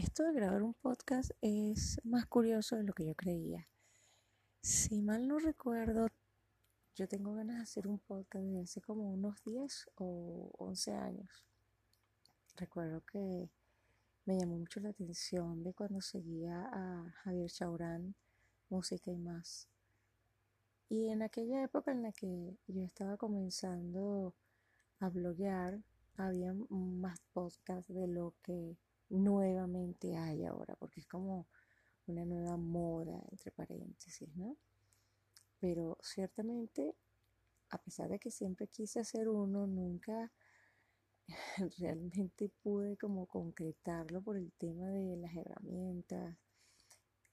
esto de grabar un podcast es más curioso de lo que yo creía. Si mal no recuerdo, yo tengo ganas de hacer un podcast desde hace como unos 10 o 11 años. Recuerdo que me llamó mucho la atención de cuando seguía a Javier Chaurán, Música y más. Y en aquella época en la que yo estaba comenzando a bloguear, había más podcasts de lo que nuevamente hay ahora, porque es como una nueva moda, entre paréntesis, ¿no? Pero ciertamente, a pesar de que siempre quise hacer uno, nunca realmente pude como concretarlo por el tema de las herramientas.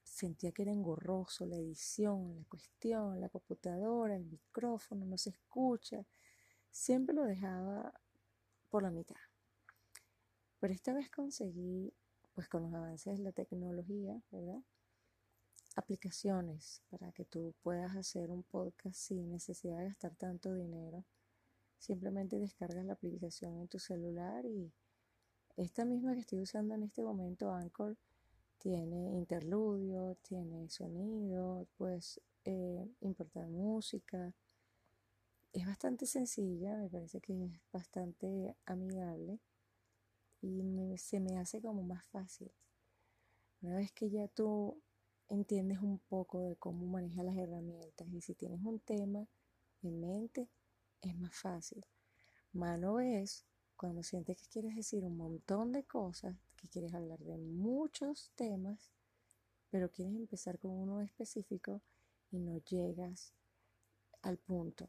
Sentía que era engorroso la edición, la cuestión, la computadora, el micrófono, no se escucha. Siempre lo dejaba por la mitad. Pero esta vez conseguí, pues con los avances de la tecnología, ¿verdad? Aplicaciones para que tú puedas hacer un podcast sin necesidad de gastar tanto dinero. Simplemente descargas la aplicación en tu celular y esta misma que estoy usando en este momento, Anchor, tiene interludio, tiene sonido, puedes eh, importar música. Es bastante sencilla, me parece que es bastante amigable y se me hace como más fácil. Una vez que ya tú entiendes un poco de cómo manejas las herramientas y si tienes un tema en mente, es más fácil. Mano es cuando sientes que quieres decir un montón de cosas, que quieres hablar de muchos temas, pero quieres empezar con uno específico y no llegas al punto.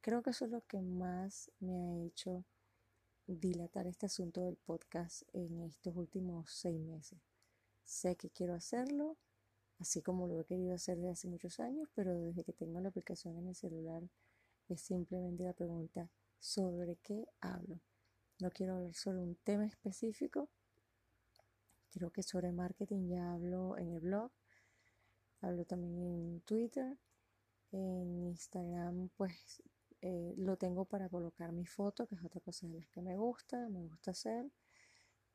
Creo que eso es lo que más me ha hecho dilatar este asunto del podcast en estos últimos seis meses. Sé que quiero hacerlo, así como lo he querido hacer desde hace muchos años, pero desde que tengo la aplicación en el celular es simplemente la pregunta sobre qué hablo. No quiero hablar sobre un tema específico. Creo que sobre marketing ya hablo en el blog. Hablo también en Twitter. En Instagram pues eh, lo tengo para colocar mi foto, que es otra cosa de las que me gusta, me gusta hacer.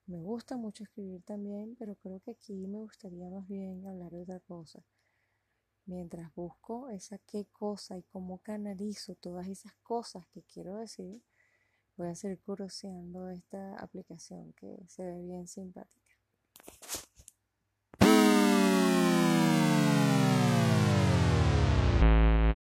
Me gusta mucho escribir también, pero creo que aquí me gustaría más bien hablar de otra cosa. Mientras busco esa qué cosa y cómo canalizo todas esas cosas que quiero decir, voy a seguir curioseando esta aplicación que se ve bien simpática.